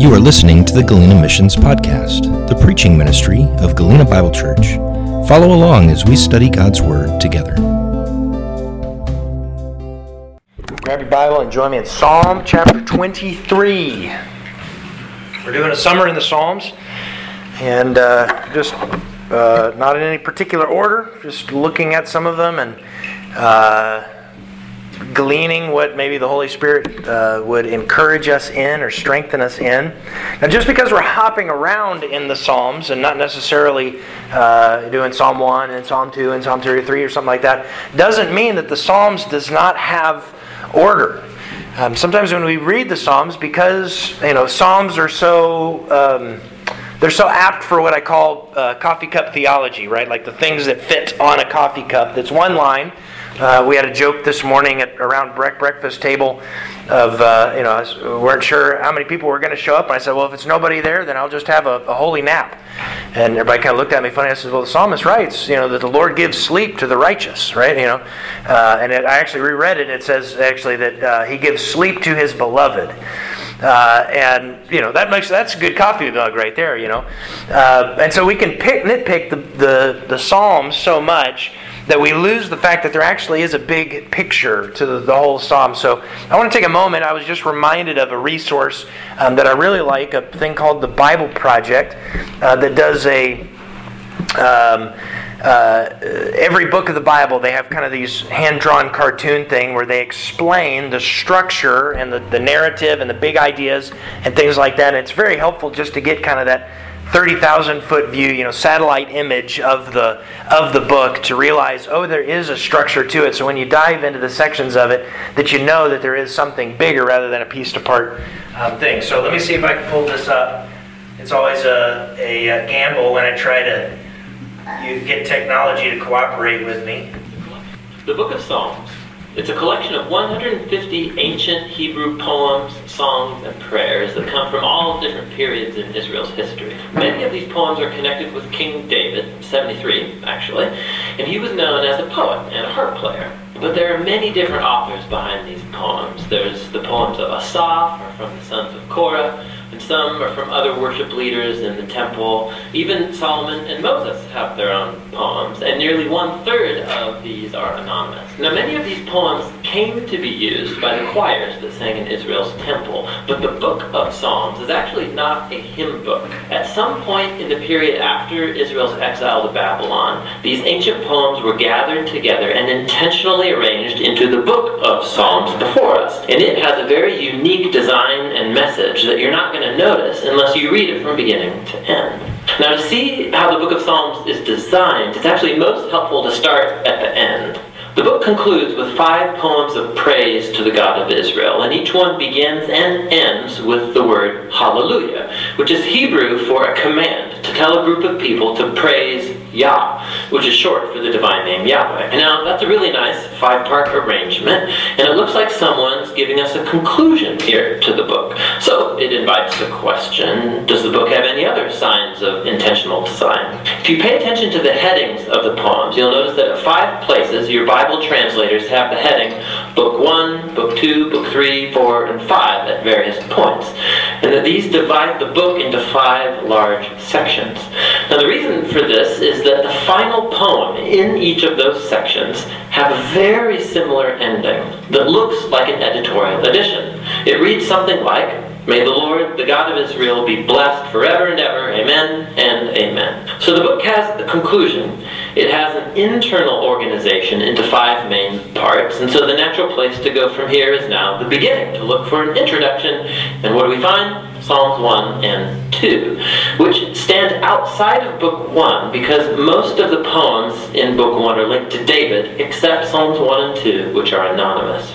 You are listening to the Galena Missions Podcast, the preaching ministry of Galena Bible Church. Follow along as we study God's Word together. Grab your Bible and join me in Psalm chapter 23. We're doing a summer in the Psalms, and uh, just uh, not in any particular order, just looking at some of them and uh, gleaning what maybe the Holy Spirit uh, would encourage us in or strengthen us in. Now, just because we're hopping around in the Psalms and not necessarily uh, doing Psalm 1 and Psalm 2 and Psalm 33 or something like that, doesn't mean that the Psalms does not have order. Um, sometimes when we read the Psalms, because you know Psalms are so um, they're so apt for what I call uh, coffee cup theology, right? Like the things that fit on a coffee cup. That's one line. Uh, we had a joke this morning at around breakfast table of uh, you know we weren't sure how many people were going to show up, and I said, well, if it's nobody there, then I'll just have a, a holy nap. And everybody kind of looked at me funny. I said, well, the psalmist writes, you know, that the Lord gives sleep to the righteous, right? You know, uh, and it, I actually reread it. It says actually that uh, He gives sleep to His beloved. Uh, and you know that makes that's a good coffee mug right there. You know, uh, and so we can pick nitpick the, the the Psalms so much that we lose the fact that there actually is a big picture to the, the whole psalm. So I want to take a moment. I was just reminded of a resource um, that I really like, a thing called the Bible Project, uh, that does a um, uh, every book of the Bible, they have kind of these hand drawn cartoon thing where they explain the structure and the, the narrative and the big ideas and things like that. And it's very helpful just to get kind of that 30,000 foot view, you know, satellite image of the of the book to realize, oh, there is a structure to it. So when you dive into the sections of it, that you know that there is something bigger rather than a pieced apart um, thing. So let me see if I can pull this up. It's always a, a, a gamble when I try to you get technology to cooperate with me. The Book of Psalms. It's a collection of 150 ancient Hebrew poems, songs, and prayers that come from all different periods in Israel's history. Many of these poems are connected with King David, 73 actually, and he was known as a poet and a harp player. But there are many different authors behind these poems. There's the poems of Asaph, or from the sons of Korah, some are from other worship leaders in the temple. Even Solomon and Moses have their own poems, and nearly one third of these are anonymous. Now, many of these poems came to be used by the choirs that sang in Israel's temple, but the Book of Psalms is actually not a hymn book. At some point in the period after Israel's exile to Babylon, these ancient poems were gathered together and intentionally arranged into the Book of Psalms before us. And it has a very unique design and message that you're not going to notice unless you read it from beginning to end. Now, to see how the book of Psalms is designed, it's actually most helpful to start at the end. The book concludes with five poems of praise to the God of Israel, and each one begins and ends with the word hallelujah, which is Hebrew for a command to tell a group of people to praise Yah, which is short for the divine name Yahweh. Now, that's a really nice five part arrangement, and it looks like someone's giving us a conclusion here to the book. So, it invites the question Does the book have any other signs of intentional design? If you pay attention to the headings of the poems, you'll notice that at five places your Bible translators have the heading Book 1, Book 2, Book 3, 4, and 5 at various points, and that these divide the book into five large sections. Now, the reason for this is that the final poem in each of those sections have a very similar ending that looks like an editorial edition. It reads something like, May the Lord, the God of Israel, be blessed forever and ever. Amen and amen. So the book has a conclusion. It has an internal organization into five main parts. And so the natural place to go from here is now the beginning, to look for an introduction. And what do we find? Psalms 1 and 2, which stand outside of Book 1 because most of the poems in Book 1 are linked to David, except Psalms 1 and 2, which are anonymous.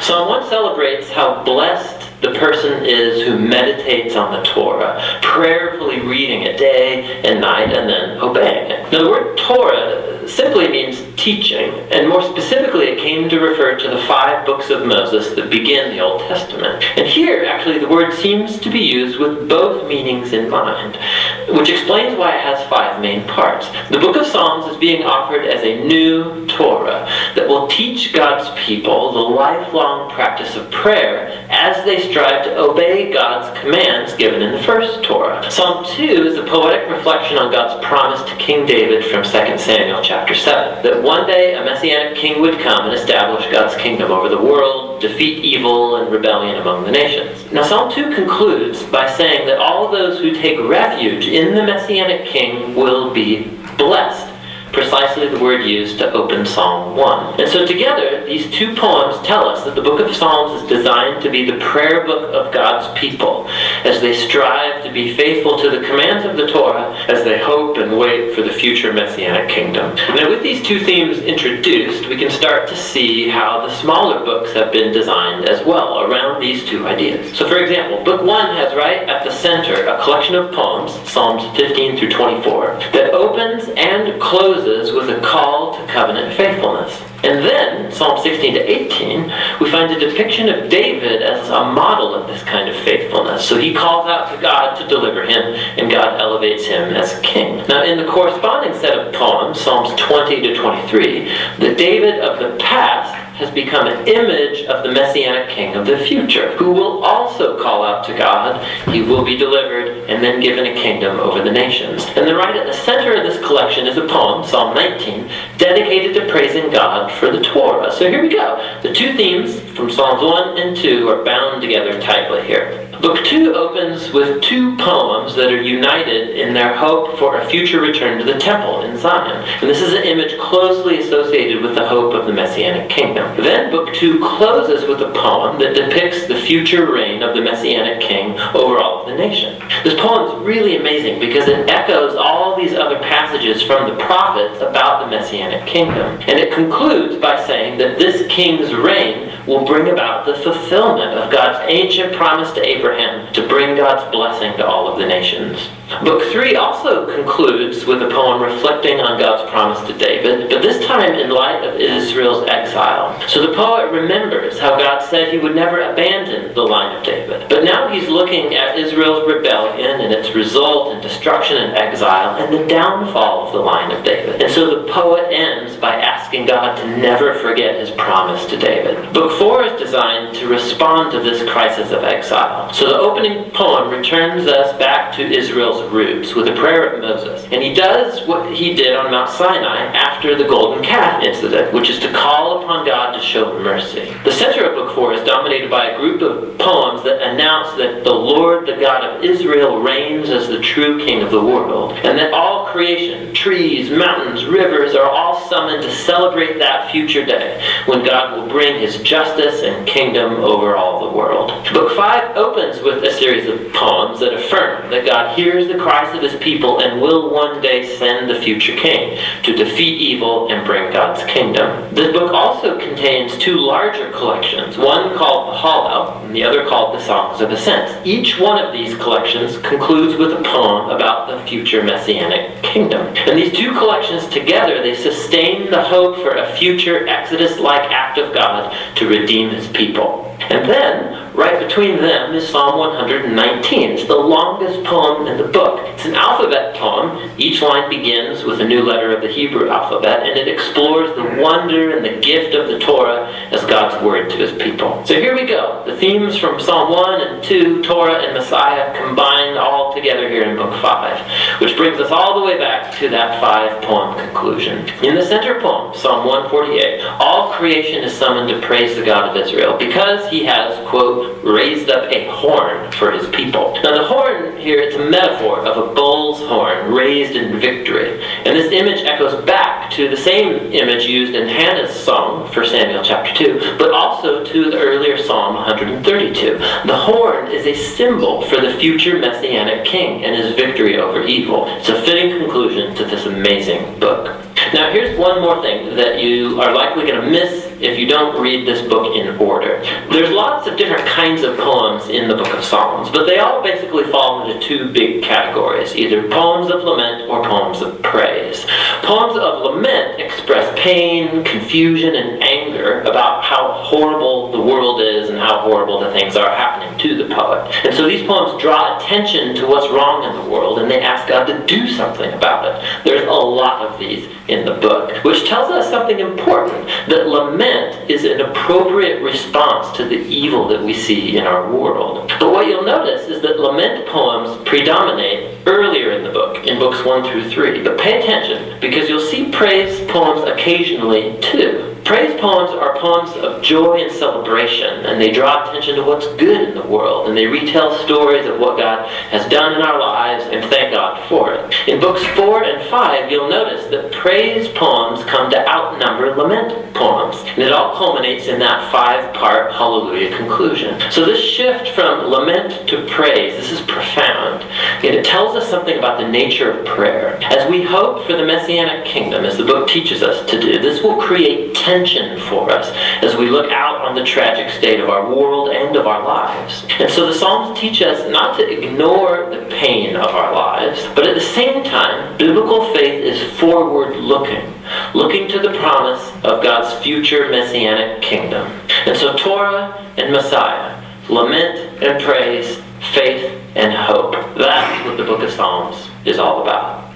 Psalm 1 celebrates how blessed the person is who meditates on the Torah, prayerfully reading it day and night and then obeying it. Now, the word Torah simply means teaching, and more specifically, it came to refer to the five books of Moses that begin the Old Testament. And here, actually, the word seems to be used with both meanings in mind, which explains why it has five main parts. The book of Psalms is being offered as a new Torah that will teach God's people the lifelong practice of prayer as they strive to obey God's commands given in the first Torah. Psalm 2 is a poetic reflection on God's promise to King David from 2 Samuel chapter 7, that one day a messianic king would come and establish God's kingdom over the world, defeat evil and rebellion among the nations. Now Psalm 2 concludes by saying that all those who take refuge in the messianic king will be blessed precisely the word used to open Psalm 1. And so together, these two poems tell us that the book of Psalms is designed to be the prayer book of God's people as they strive to be faithful to the commands of the Torah as they hope and wait for the future messianic kingdom. Now with these two themes introduced, we can start to see how the smaller books have been designed as well around these two ideas. So for example, book 1 has right at the center a collection of poems, Psalms 15 through 24, that opens and closes closes with a call to covenant faithfulness. And then, Psalm 16 to 18, we find a depiction of David as a model of this kind of faithfulness. So he calls out to God to deliver him, and God elevates him as king. Now, in the corresponding set of poems, Psalms 20 to 23, the David of the past has become an image of the messianic king of the future, who will also call out to God. He will be delivered and then given a kingdom over the nations. And then right at the center of this collection is a poem, Psalm 19, dedicated to praising God for the Torah. So here we go. The two themes from Psalms 1 and 2 are bound together tightly here. Book 2 opens with two poems that are united in their hope for a future return to the temple in Zion. And this is an image closely associated with the hope of the Messianic kingdom. Then Book 2 closes with a poem that depicts the future reign of the Messianic king over all of the nation. This poem is really amazing because it echoes all these other passages from the prophets about the Messianic kingdom. And it concludes by saying that this king's reign will bring about the fulfillment of God's ancient promise to Abraham to bring God's blessing to all of the nations. Book 3 also concludes with a poem reflecting on God's promise to David, but this time in light of Israel's exile. So the poet remembers how God said he would never abandon the line of David. But now he's looking at Israel's rebellion and its result in destruction and exile and the downfall of the line of David. And so the poet ends by asking God to never forget his promise to David. Book 4 is designed to respond to this crisis of exile. So the opening poem returns us back to Israel's roots with a prayer of Moses. And he does what he did on Mount Sinai after the golden calf incident, which is to call upon God to show mercy. The center of Book 4 is dominated by a group of poems that announce that the Lord, the God of Israel, reigns as the true king of the world, and that all creation, trees, mountains, rivers, are all summoned to celebrate that future day when God will bring his justice and kingdom over all the world. Book 5 opens with a series of poems that affirm that God hears the cries of his people and will one day send the future king to defeat evil and bring God's kingdom. This book also contains two larger collections, one called the Hallel and the other called the Songs of Ascent. Each one of these collections concludes with a poem about the future messianic kingdom. And these two collections together, they sustain the hope for a future Exodus-like act of God to redeem his people. And then, right between them is Psalm 119. It's the longest poem in the book. It's an alphabet poem. Each line begins with a new letter of the Hebrew alphabet, and it explores the wonder and the gift of the Torah as God's word to his people. So here we go. The themes from Psalm 1 and 2, Torah and Messiah, combined all together here in Book 5, which brings us all the way back to that five poem conclusion. In the center poem, Psalm 148, all creation is summoned to praise the God of Israel because he has, quote, raised up a horn for his people. Now, the horn here, it's a metaphor of a bull's horn raised in victory. And this image echoes back to the same image used in Hannah's song for Samuel chapter 2, but also to the earlier Psalm 132. The horn is a symbol for the future messianic king and his victory over evil. It's a fitting conclusion to this amazing book. Now, here's one more thing that you are likely going to miss if you don't read this book in order. There's lots of different kinds of poems in the book of Psalms, but they all basically fall into two big categories either poems of lament or poems of praise. Poems of lament express pain, confusion, and anger about how horrible the world is and how horrible the things are happening to the poet. And so these poems draw attention to what's wrong in the world and they ask God to do something about it. There's a lot of these in the book, which tells us something important that lament lament is an appropriate response to the evil that we see in our world. But what you'll notice is that lament poems predominate earlier in the book, in books 1 through 3. But pay attention, because you'll see praise poems occasionally too. Praise poems are poems of joy and celebration, and they draw attention to what's good in the world, and they retell stories of what God has done in our lives and thank God for it. In books 4 and 5, you'll notice that praise poems come to outnumber lament poems, and it all culminates in that five part hallelujah conclusion. So, this shift from lament to praise, this is profound, and it tells us something about the nature of prayer. As we hope for the Messianic kingdom, as the book teaches us to do, this will create tension for us as we look out on the tragic state of our world and of our lives. And so the Psalms teach us not to ignore the pain of our lives, but at the same time, biblical faith is forward looking, looking to the promise of God's future messianic kingdom. And so Torah and Messiah, lament and praise, faith and hope. That's what the book of Psalms is all about.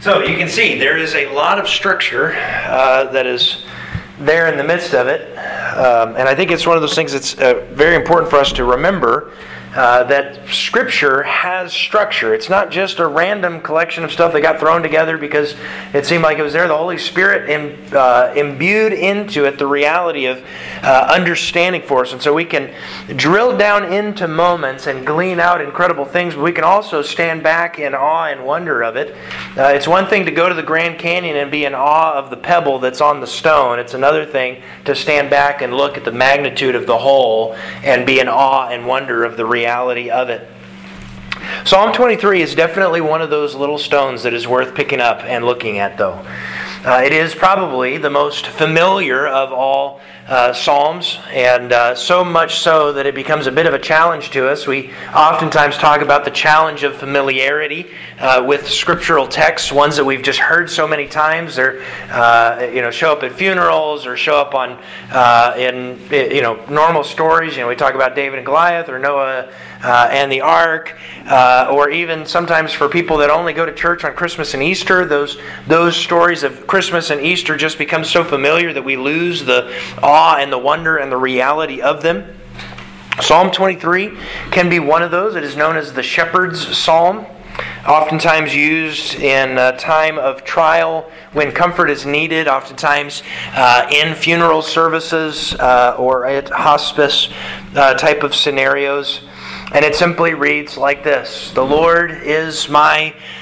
So you can see there is a lot of structure uh, that is there in the midst of it. Um, and I think it's one of those things that's uh, very important for us to remember uh, that Scripture has structure. It's not just a random collection of stuff that got thrown together because it seemed like it was there. The Holy Spirit Im, uh, imbued into it the reality of uh, understanding for us. And so we can drill down into moments and glean out incredible things, but we can also stand back in awe and wonder of it. Uh, it's one thing to go to the Grand Canyon and be in awe of the pebble that's on the stone, it's another thing to stand back and look at the magnitude of the whole and be in awe and wonder of the reality reality of it. Psalm 23 is definitely one of those little stones that is worth picking up and looking at, though. Uh, it is probably the most familiar of all uh, Psalms, and uh, so much so that it becomes a bit of a challenge to us. We oftentimes talk about the challenge of familiarity uh, with scriptural texts, ones that we've just heard so many times, or uh, you know, show up at funerals or show up on uh, in you know normal stories. You know, we talk about David and Goliath or Noah uh, and the ark, or even sometimes for people that only go to church on Christmas and Easter, those, those stories of Christmas and Easter just become so familiar that we lose the awe and the wonder and the reality of them. Psalm 23 can be one of those. It is known as the shepherd's psalm oftentimes used in a time of trial when comfort is needed, oftentimes uh, in funeral services uh, or at hospice uh, type of scenarios. And it simply reads like this The Lord is my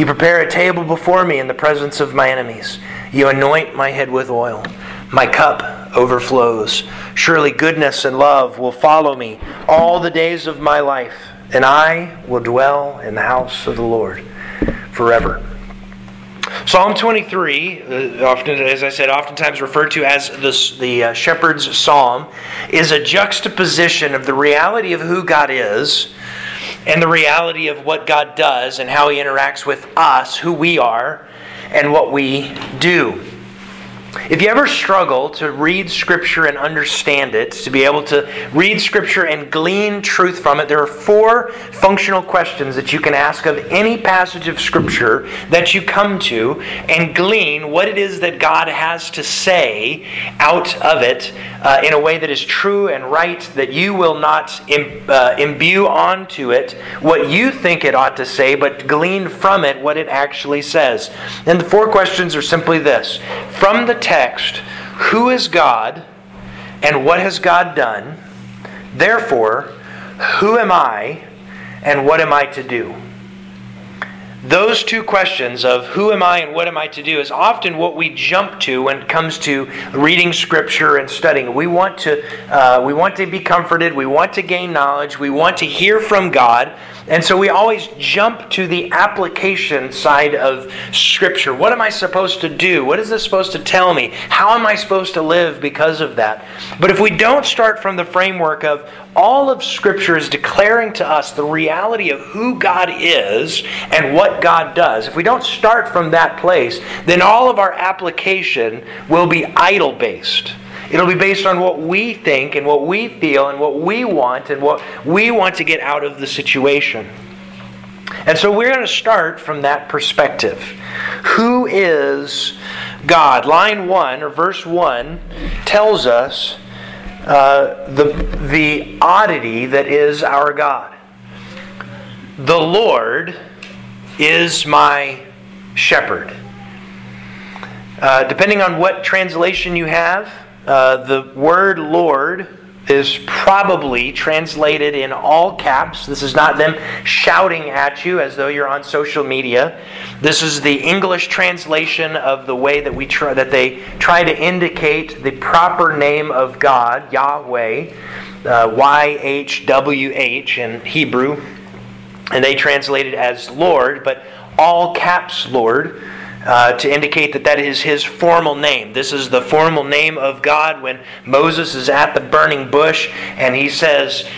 You prepare a table before me in the presence of my enemies. You anoint my head with oil. My cup overflows. Surely goodness and love will follow me all the days of my life, and I will dwell in the house of the Lord forever. Psalm 23, uh, often, as I said, oftentimes referred to as the, the uh, shepherd's psalm, is a juxtaposition of the reality of who God is and the reality of what God does and how He interacts with us, who we are, and what we do. If you ever struggle to read Scripture and understand it, to be able to read Scripture and glean truth from it, there are four functional questions that you can ask of any passage of Scripture that you come to and glean what it is that God has to say out of it uh, in a way that is true and right, that you will not Im- uh, imbue onto it what you think it ought to say, but glean from it what it actually says. And the four questions are simply this From the text, who is God and what has God done? Therefore, who am I and what am I to do? Those two questions of who am I and what am I to do is often what we jump to when it comes to reading Scripture and studying. We want to, uh, we want to be comforted. We want to gain knowledge. We want to hear from God. And so we always jump to the application side of Scripture. What am I supposed to do? What is this supposed to tell me? How am I supposed to live because of that? But if we don't start from the framework of all of Scripture is declaring to us the reality of who God is and what God does, if we don't start from that place, then all of our application will be idol based. It'll be based on what we think and what we feel and what we want and what we want to get out of the situation. And so we're going to start from that perspective. Who is God? Line 1 or verse 1 tells us uh, the, the oddity that is our God. The Lord is my shepherd. Uh, depending on what translation you have, uh, the word Lord is probably translated in all caps. This is not them shouting at you as though you're on social media. This is the English translation of the way that we try, that they try to indicate the proper name of God, Yahweh, uh, Y H W H in Hebrew, and they translate it as Lord, but all caps Lord uh, to indicate that that is his formal name. This is the formal name of God when Moses is at the burning bush and he says,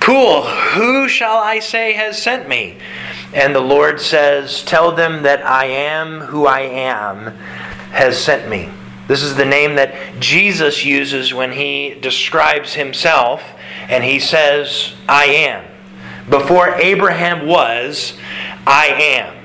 Cool, who shall I say has sent me? And the Lord says, Tell them that I am who I am has sent me. This is the name that Jesus uses when he describes himself, and he says, I am. Before Abraham was, I am.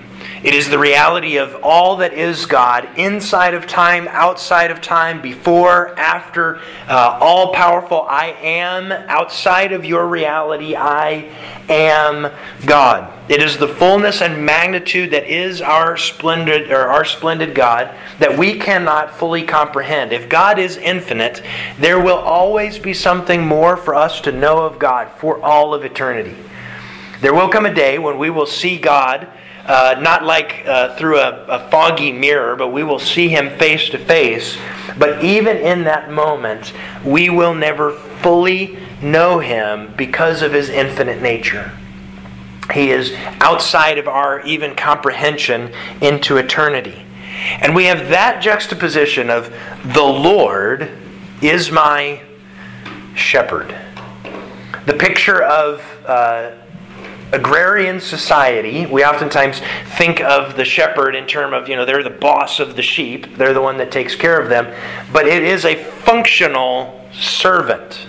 It is the reality of all that is God, inside of time, outside of time, before, after, uh, all powerful. I am outside of your reality. I am God. It is the fullness and magnitude that is our splendid or our splendid God that we cannot fully comprehend. If God is infinite, there will always be something more for us to know of God for all of eternity. There will come a day when we will see God uh, not like uh, through a, a foggy mirror, but we will see him face to face. But even in that moment, we will never fully know him because of his infinite nature. He is outside of our even comprehension into eternity. And we have that juxtaposition of the Lord is my shepherd. The picture of uh, agrarian society, we oftentimes think of the shepherd in terms of, you know, they're the boss of the sheep, they're the one that takes care of them, but it is a functional servant.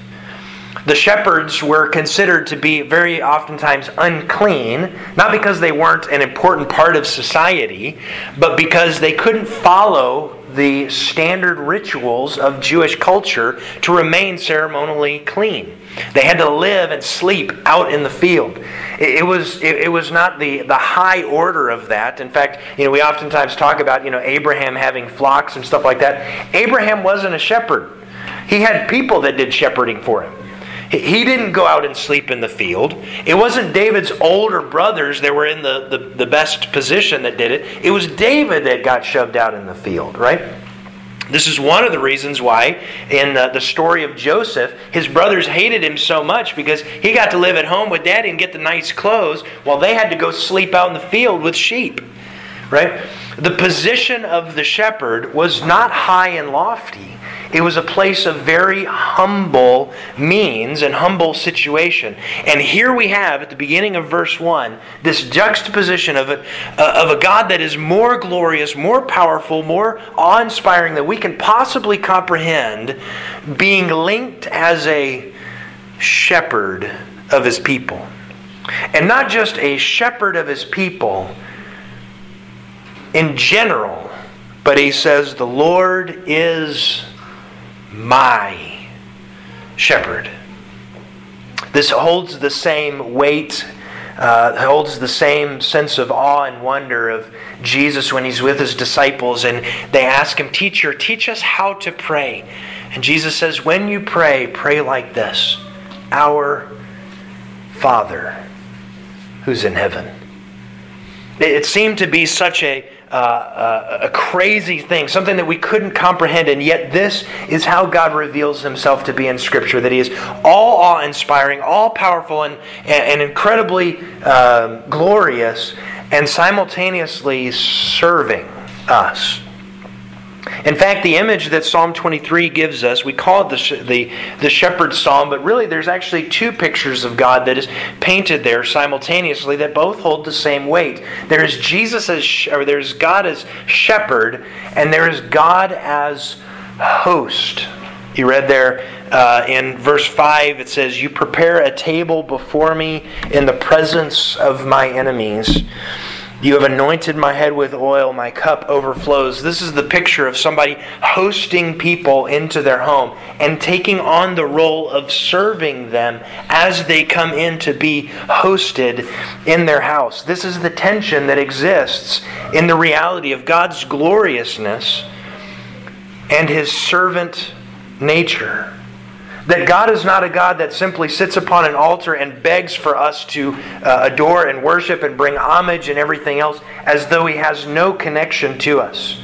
The shepherds were considered to be very oftentimes unclean, not because they weren't an important part of society, but because they couldn't follow the standard rituals of Jewish culture to remain ceremonially clean. They had to live and sleep out in the field. It, was, it, it, was not the, the high order of that. In fact, you know, we oftentimes talk about you know, Abraham having flocks and stuff like that. Abraham wasn't a shepherd, he had people that did shepherding for him. He didn't go out and sleep in the field. It wasn't David's older brothers that were in the, the, the, best position that did it. It was David that got shoved out in the field, right? This is one of the reasons why, in the, the story of Joseph, his brothers hated him so much because he got to live at home with daddy and get the nice clothes while they had to go sleep out in the field with sheep, right? The position of the shepherd was not high and lofty. It was a place of very humble means and humble situation. And here we have, at the beginning of verse 1, this juxtaposition of a, uh, of a God that is more glorious, more powerful, more awe inspiring than we can possibly comprehend, being linked as a shepherd of his people. And not just a shepherd of his people in general, but he says, The Lord is my shepherd. This holds the same weight, uh, holds the same sense of awe and wonder of Jesus when he's with his disciples and they ask him, Teacher, teach us how to pray. And Jesus says, When you pray, pray like this Our Father who's in heaven. It seemed to be such a uh, uh, a crazy thing, something that we couldn't comprehend. And yet, this is how God reveals himself to be in Scripture that he is all awe inspiring, all powerful, and, and incredibly um, glorious, and simultaneously serving us. In fact, the image that Psalm 23 gives us, we call it the, the, the shepherd's psalm, but really there's actually two pictures of God that is painted there simultaneously that both hold the same weight. There is Jesus as, or there's God as shepherd, and there is God as host. You read there uh, in verse 5, it says, You prepare a table before me in the presence of my enemies. You have anointed my head with oil, my cup overflows. This is the picture of somebody hosting people into their home and taking on the role of serving them as they come in to be hosted in their house. This is the tension that exists in the reality of God's gloriousness and his servant nature. That God is not a God that simply sits upon an altar and begs for us to uh, adore and worship and bring homage and everything else as though He has no connection to us.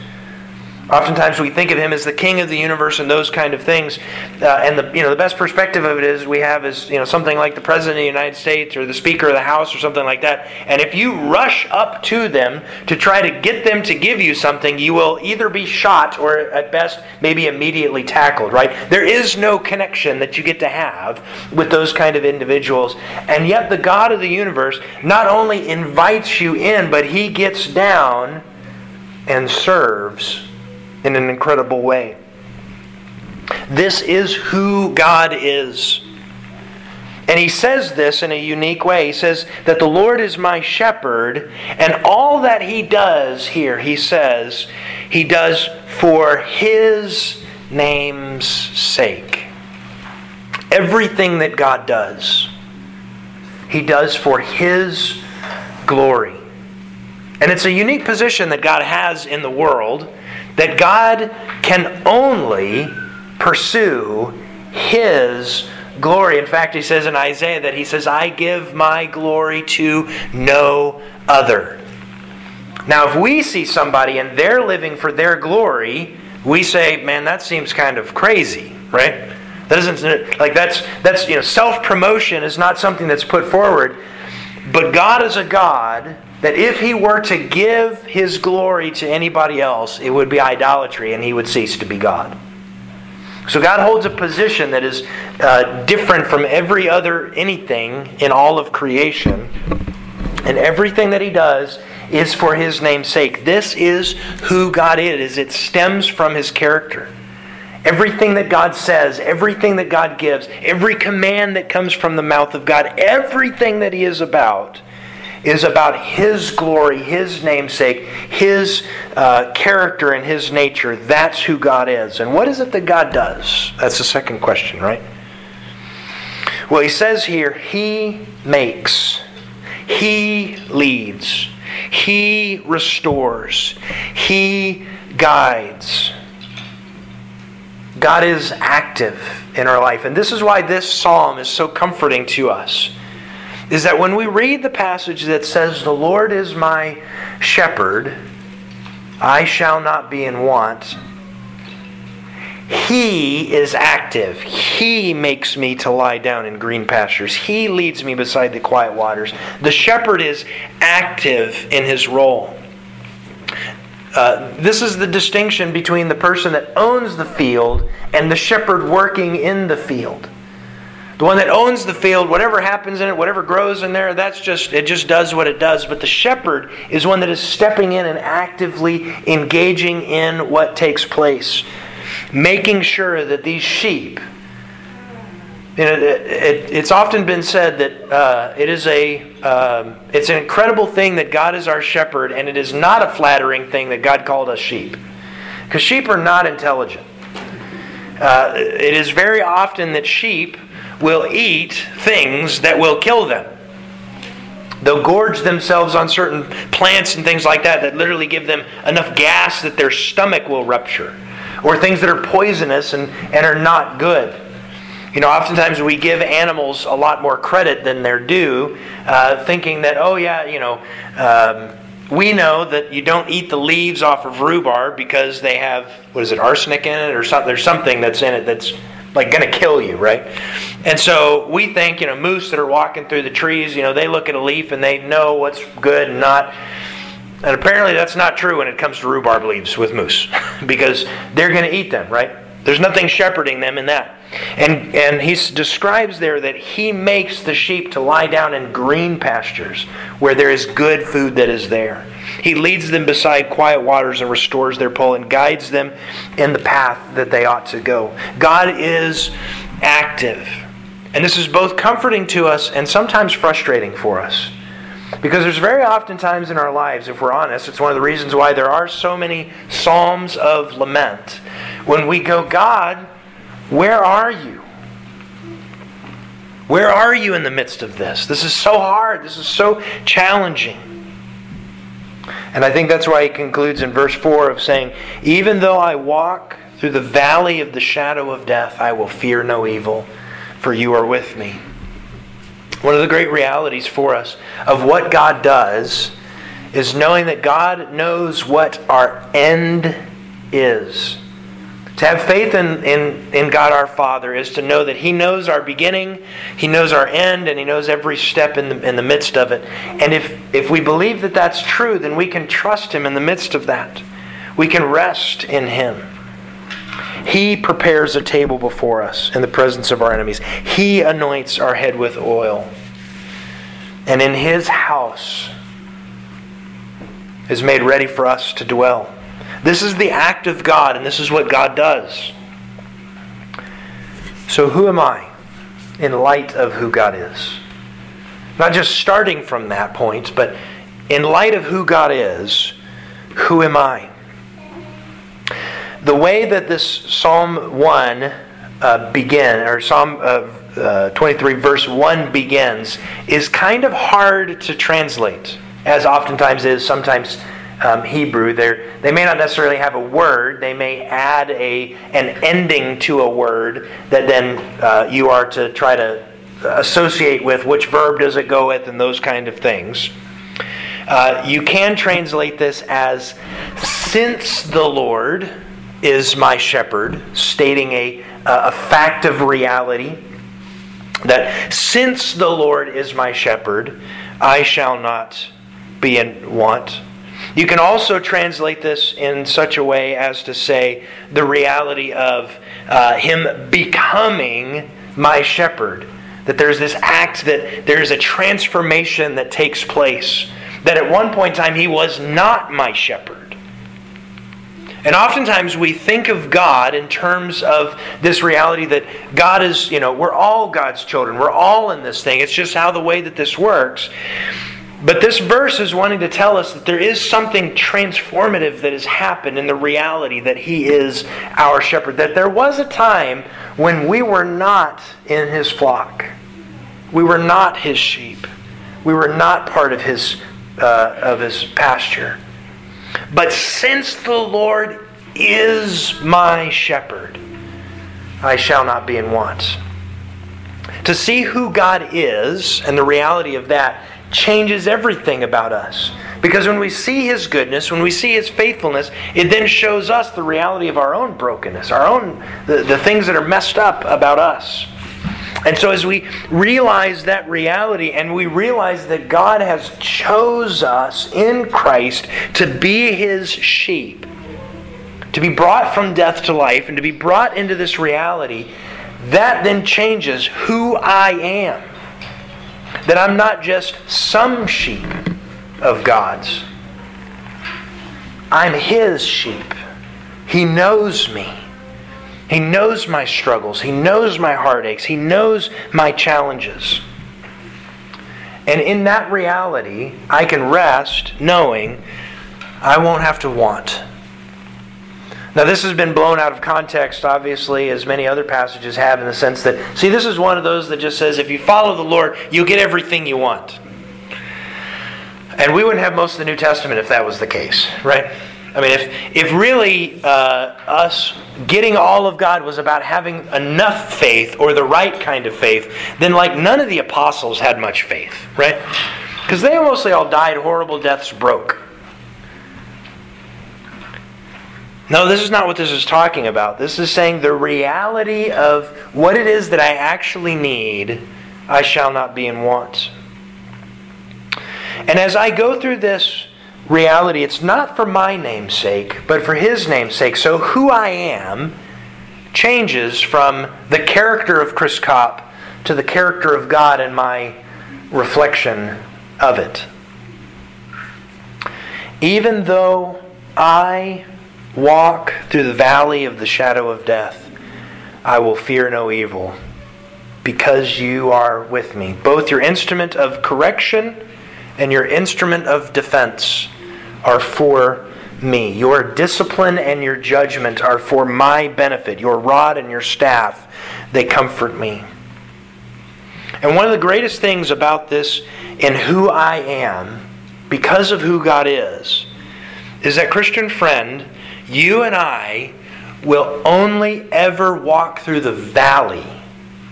Oftentimes we think of him as the king of the universe and those kind of things. Uh, and the you know the best perspective of it is we have is you know something like the president of the United States or the speaker of the house or something like that. And if you rush up to them to try to get them to give you something, you will either be shot or at best maybe immediately tackled, right? There is no connection that you get to have with those kind of individuals. And yet the God of the universe not only invites you in, but he gets down and serves in an incredible way. This is who God is. And he says this in a unique way. He says that the Lord is my shepherd, and all that he does here, he says, he does for his name's sake. Everything that God does, he does for his glory. And it's a unique position that God has in the world that God can only pursue His glory. In fact, He says in Isaiah that He says, I give my glory to no other. Now, if we see somebody and they're living for their glory, we say, man, that seems kind of crazy, right? That isn't like that's that's you know self-promotion is not something that's put forward. But God is a God that if he were to give his glory to anybody else, it would be idolatry and he would cease to be God. So God holds a position that is uh, different from every other anything in all of creation. And everything that he does is for his name's sake. This is who God is. It stems from his character. Everything that God says, everything that God gives, every command that comes from the mouth of God, everything that he is about is about His glory, His namesake, His uh, character, and His nature. That's who God is. And what is it that God does? That's the second question, right? Well, He says here, He makes, He leads, He restores, He guides. God is active in our life. And this is why this psalm is so comforting to us is that when we read the passage that says, The Lord is my shepherd, I shall not be in want, He is active. He makes me to lie down in green pastures. He leads me beside the quiet waters. The shepherd is active in his role. Uh, this is the distinction between the person that owns the field and the shepherd working in the field. The one that owns the field, whatever happens in it, whatever grows in there, that's just it just does what it does. But the shepherd is one that is stepping in and actively engaging in what takes place, making sure that these sheep. You know, it, it, it's often been said that uh, it is a um, it's an incredible thing that God is our shepherd, and it is not a flattering thing that God called us sheep, because sheep are not intelligent. Uh, it is very often that sheep will eat things that will kill them. They'll gorge themselves on certain plants and things like that that literally give them enough gas that their stomach will rupture. Or things that are poisonous and, and are not good. You know, oftentimes we give animals a lot more credit than they're due, uh, thinking that, oh, yeah, you know, um, we know that you don't eat the leaves off of rhubarb because they have, what is it, arsenic in it or something? There's something that's in it that's like going to kill you, right? And so we think, you know, moose that are walking through the trees, you know, they look at a leaf and they know what's good and not. And apparently that's not true when it comes to rhubarb leaves with moose because they're going to eat them, right? There's nothing shepherding them in that. And, and he describes there that he makes the sheep to lie down in green pastures where there is good food that is there. He leads them beside quiet waters and restores their pull and guides them in the path that they ought to go. God is active. And this is both comforting to us and sometimes frustrating for us. Because there's very often times in our lives, if we're honest, it's one of the reasons why there are so many psalms of lament. When we go, God, where are you? Where are you in the midst of this? This is so hard. This is so challenging. And I think that's why he concludes in verse 4 of saying, Even though I walk through the valley of the shadow of death, I will fear no evil, for you are with me. One of the great realities for us of what God does is knowing that God knows what our end is. To have faith in, in, in God our Father is to know that He knows our beginning, He knows our end, and He knows every step in the, in the midst of it. And if, if we believe that that's true, then we can trust Him in the midst of that. We can rest in Him. He prepares a table before us in the presence of our enemies. He anoints our head with oil. And in His house is made ready for us to dwell. This is the act of God, and this is what God does. So, who am I in light of who God is? Not just starting from that point, but in light of who God is, who am I? The way that this Psalm 1 uh, begin, or Psalm uh, uh, 23 verse 1 begins, is kind of hard to translate, as oftentimes is sometimes um, Hebrew. they they may not necessarily have a word, they may add a, an ending to a word that then uh, you are to try to associate with which verb does it go with and those kind of things. Uh, you can translate this as since the Lord is my shepherd, stating a, a fact of reality that since the Lord is my shepherd, I shall not be in want. You can also translate this in such a way as to say the reality of uh, Him becoming my shepherd. That there's this act, that there's a transformation that takes place. That at one point in time, He was not my shepherd. And oftentimes we think of God in terms of this reality that God is, you know, we're all God's children. We're all in this thing. It's just how the way that this works. But this verse is wanting to tell us that there is something transformative that has happened in the reality that He is our shepherd. That there was a time when we were not in His flock, we were not His sheep, we were not part of His, uh, of his pasture. But since the Lord is my shepherd, I shall not be in want. To see who God is and the reality of that changes everything about us. Because when we see His goodness, when we see His faithfulness, it then shows us the reality of our own brokenness, our own, the, the things that are messed up about us. And so as we realize that reality and we realize that God has chose us in Christ to be his sheep, to be brought from death to life and to be brought into this reality, that then changes who I am. That I'm not just some sheep of God's. I'm his sheep. He knows me. He knows my struggles. He knows my heartaches. He knows my challenges. And in that reality, I can rest knowing I won't have to want. Now, this has been blown out of context, obviously, as many other passages have, in the sense that, see, this is one of those that just says if you follow the Lord, you'll get everything you want. And we wouldn't have most of the New Testament if that was the case, right? I mean, if, if really uh, us getting all of God was about having enough faith or the right kind of faith, then like none of the apostles had much faith, right? Because they mostly all died horrible deaths broke. No, this is not what this is talking about. This is saying the reality of what it is that I actually need, I shall not be in want. And as I go through this, reality, it's not for my name's sake, but for His name's sake. So who I am changes from the character of Chris Kopp to the character of God and my reflection of it. Even though I walk through the valley of the shadow of death, I will fear no evil because you are with me. Both your instrument of correction and your instrument of defense are for me. Your discipline and your judgment are for my benefit. Your rod and your staff, they comfort me. And one of the greatest things about this in who I am, because of who God is, is that, Christian friend, you and I will only ever walk through the valley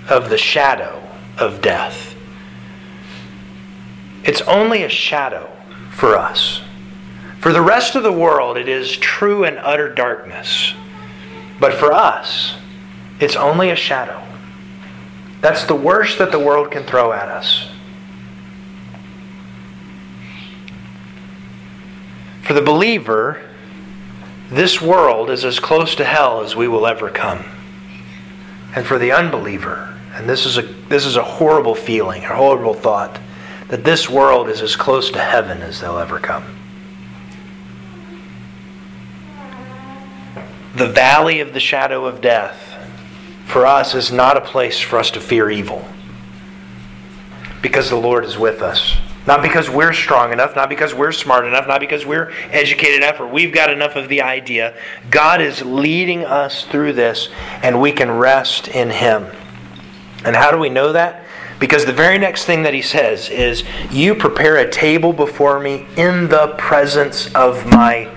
of the shadow of death. It's only a shadow for us. For the rest of the world, it is true and utter darkness. But for us, it's only a shadow. That's the worst that the world can throw at us. For the believer, this world is as close to hell as we will ever come. And for the unbeliever, and this is a, this is a horrible feeling, a horrible thought, that this world is as close to heaven as they'll ever come. The valley of the shadow of death for us is not a place for us to fear evil. Because the Lord is with us. Not because we're strong enough, not because we're smart enough, not because we're educated enough, or we've got enough of the idea. God is leading us through this, and we can rest in Him. And how do we know that? Because the very next thing that He says is, You prepare a table before me in the presence of my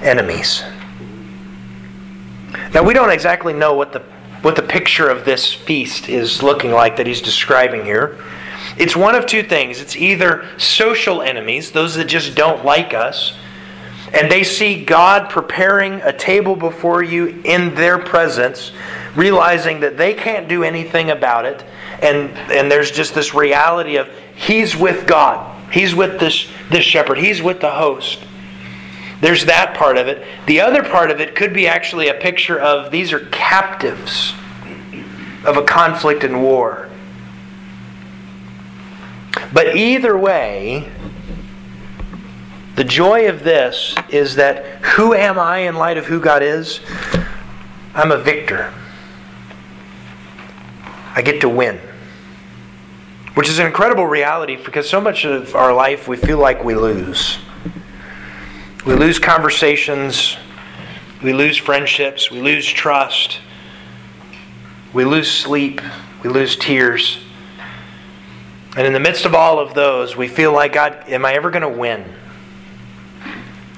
enemies. Now, we don't exactly know what the what the picture of this feast is looking like that he's describing here. It's one of two things. It's either social enemies, those that just don't like us, and they see God preparing a table before you in their presence, realizing that they can't do anything about it, and, and there's just this reality of He's with God. He's with this, this shepherd. He's with the host. There's that part of it. The other part of it could be actually a picture of these are captives of a conflict and war. But either way, the joy of this is that who am I in light of who God is? I'm a victor. I get to win. Which is an incredible reality because so much of our life we feel like we lose. We lose conversations, we lose friendships, we lose trust, we lose sleep, we lose tears. And in the midst of all of those, we feel like, God, am I ever going to win?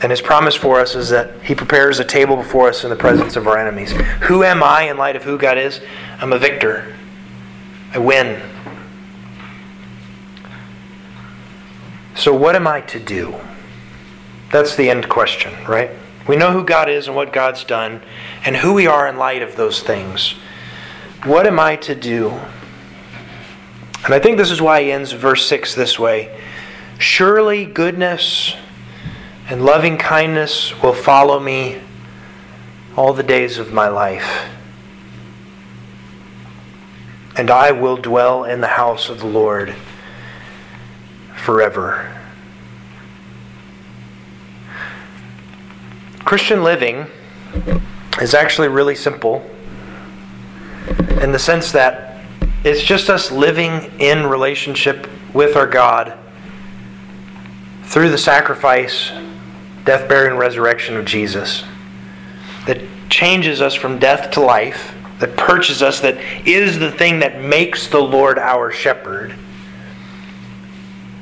And his promise for us is that he prepares a table before us in the presence of our enemies. Who am I in light of who God is? I'm a victor. I win. So, what am I to do? That's the end question, right? We know who God is and what God's done, and who we are in light of those things. What am I to do? And I think this is why he ends verse 6 this way Surely goodness and loving kindness will follow me all the days of my life. And I will dwell in the house of the Lord forever. Christian living is actually really simple in the sense that it's just us living in relationship with our God through the sacrifice, death, burial, and resurrection of Jesus that changes us from death to life, that purchases us, that is the thing that makes the Lord our shepherd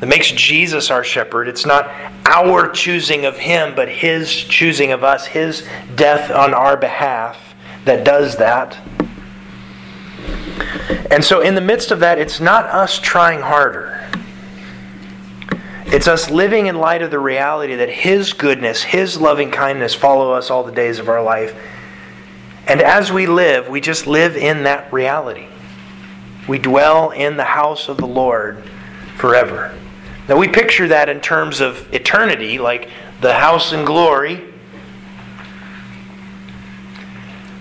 that makes Jesus our shepherd. It's not our choosing of him, but his choosing of us, his death on our behalf that does that. And so, in the midst of that, it's not us trying harder. It's us living in light of the reality that His goodness, His loving kindness follow us all the days of our life. And as we live, we just live in that reality. We dwell in the house of the Lord forever. Now, we picture that in terms of eternity, like the house in glory.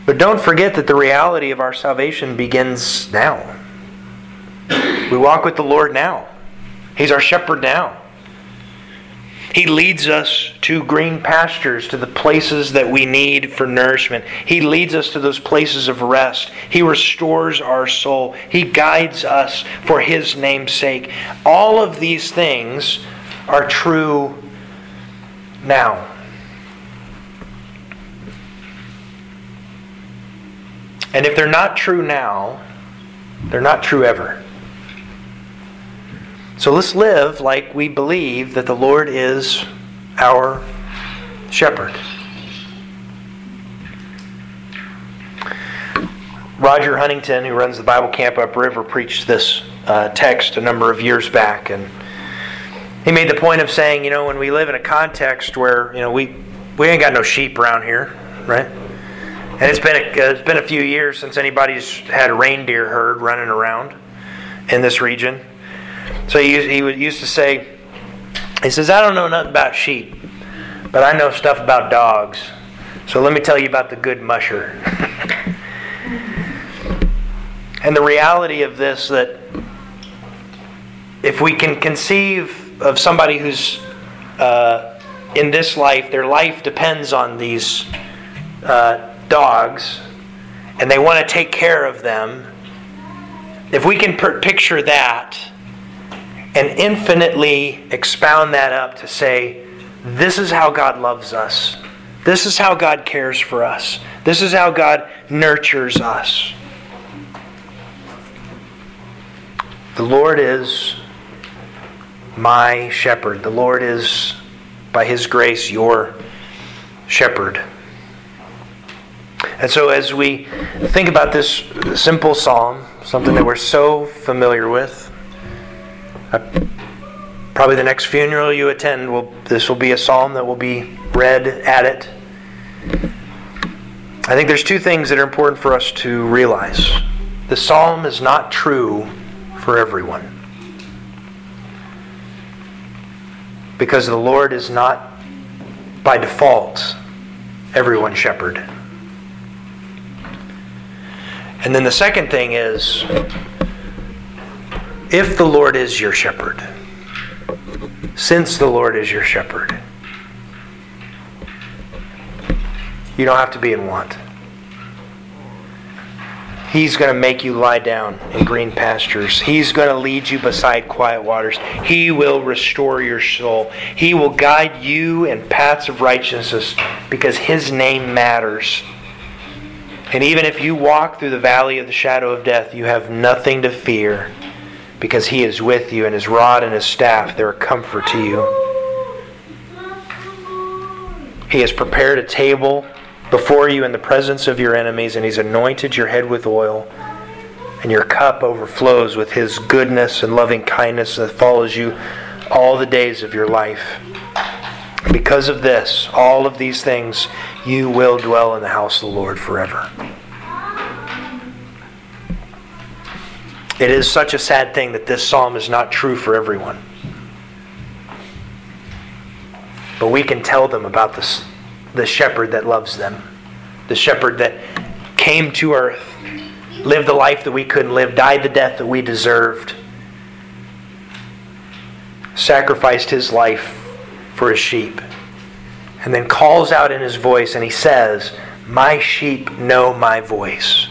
But don't forget that the reality of our salvation begins now. We walk with the Lord now, He's our shepherd now. He leads us to green pastures, to the places that we need for nourishment. He leads us to those places of rest. He restores our soul. He guides us for His name's sake. All of these things are true now. And if they're not true now, they're not true ever. So let's live like we believe that the Lord is our shepherd. Roger Huntington, who runs the Bible camp upriver, preached this uh, text a number of years back, and he made the point of saying, you know, when we live in a context where you know we we ain't got no sheep around here, right? And it's been a, it's been a few years since anybody's had a reindeer herd running around in this region. So he, he used to say, he says, I don't know nothing about sheep, but I know stuff about dogs. So let me tell you about the good musher. and the reality of this that if we can conceive of somebody who's uh, in this life, their life depends on these uh, dogs, and they want to take care of them. If we can per- picture that, and infinitely expound that up to say, this is how God loves us. This is how God cares for us. This is how God nurtures us. The Lord is my shepherd. The Lord is, by His grace, your shepherd. And so, as we think about this simple psalm, something that we're so familiar with, Uh, probably the next funeral you attend will this will be a psalm that will be read at it. I think there's two things that are important for us to realize. The psalm is not true for everyone. Because the Lord is not by default everyone's shepherd. And then the second thing is if the Lord is your shepherd, since the Lord is your shepherd, you don't have to be in want. He's going to make you lie down in green pastures. He's going to lead you beside quiet waters. He will restore your soul. He will guide you in paths of righteousness because His name matters. And even if you walk through the valley of the shadow of death, you have nothing to fear because he is with you, and his rod and his staff, they're a comfort to you. He has prepared a table before you in the presence of your enemies, and he's anointed your head with oil, and your cup overflows with his goodness and loving kindness that follows you all the days of your life. Because of this, all of these things, you will dwell in the house of the Lord forever. It is such a sad thing that this psalm is not true for everyone. But we can tell them about this, the shepherd that loves them, the shepherd that came to earth, lived the life that we couldn't live, died the death that we deserved, sacrificed his life for his sheep, and then calls out in his voice and he says, My sheep know my voice,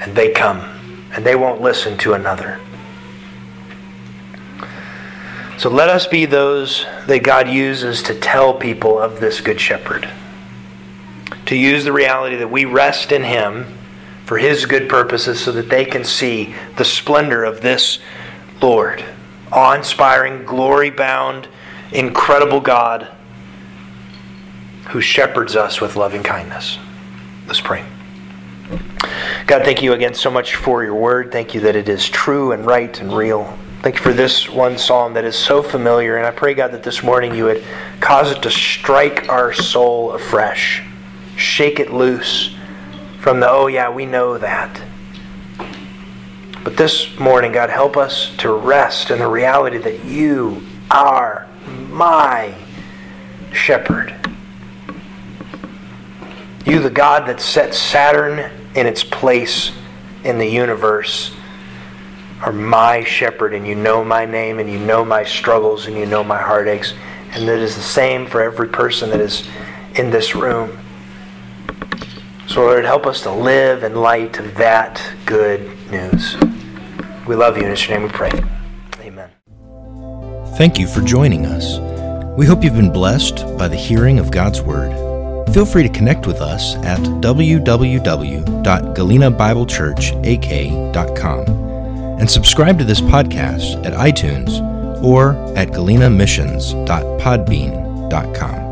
and they come and they won't listen to another. So let us be those that God uses to tell people of this Good Shepherd. To use the reality that we rest in Him for His good purposes so that they can see the splendor of this Lord, awe inspiring, glory bound, incredible God who shepherds us with loving kindness. Let's pray. God, thank you again so much for your word. Thank you that it is true and right and real. Thank you for this one psalm that is so familiar. And I pray, God, that this morning you would cause it to strike our soul afresh, shake it loose from the, oh, yeah, we know that. But this morning, God, help us to rest in the reality that you are my shepherd. You, the God that set Saturn in its place in the universe, are my shepherd, and you know my name, and you know my struggles, and you know my heartaches. And that is the same for every person that is in this room. So, Lord, help us to live in light of that good news. We love you. In your name we pray. Amen. Thank you for joining us. We hope you've been blessed by the hearing of God's Word. Feel free to connect with us at www.galenabiblechurchak.com and subscribe to this podcast at iTunes or at galenamissions.podbean.com.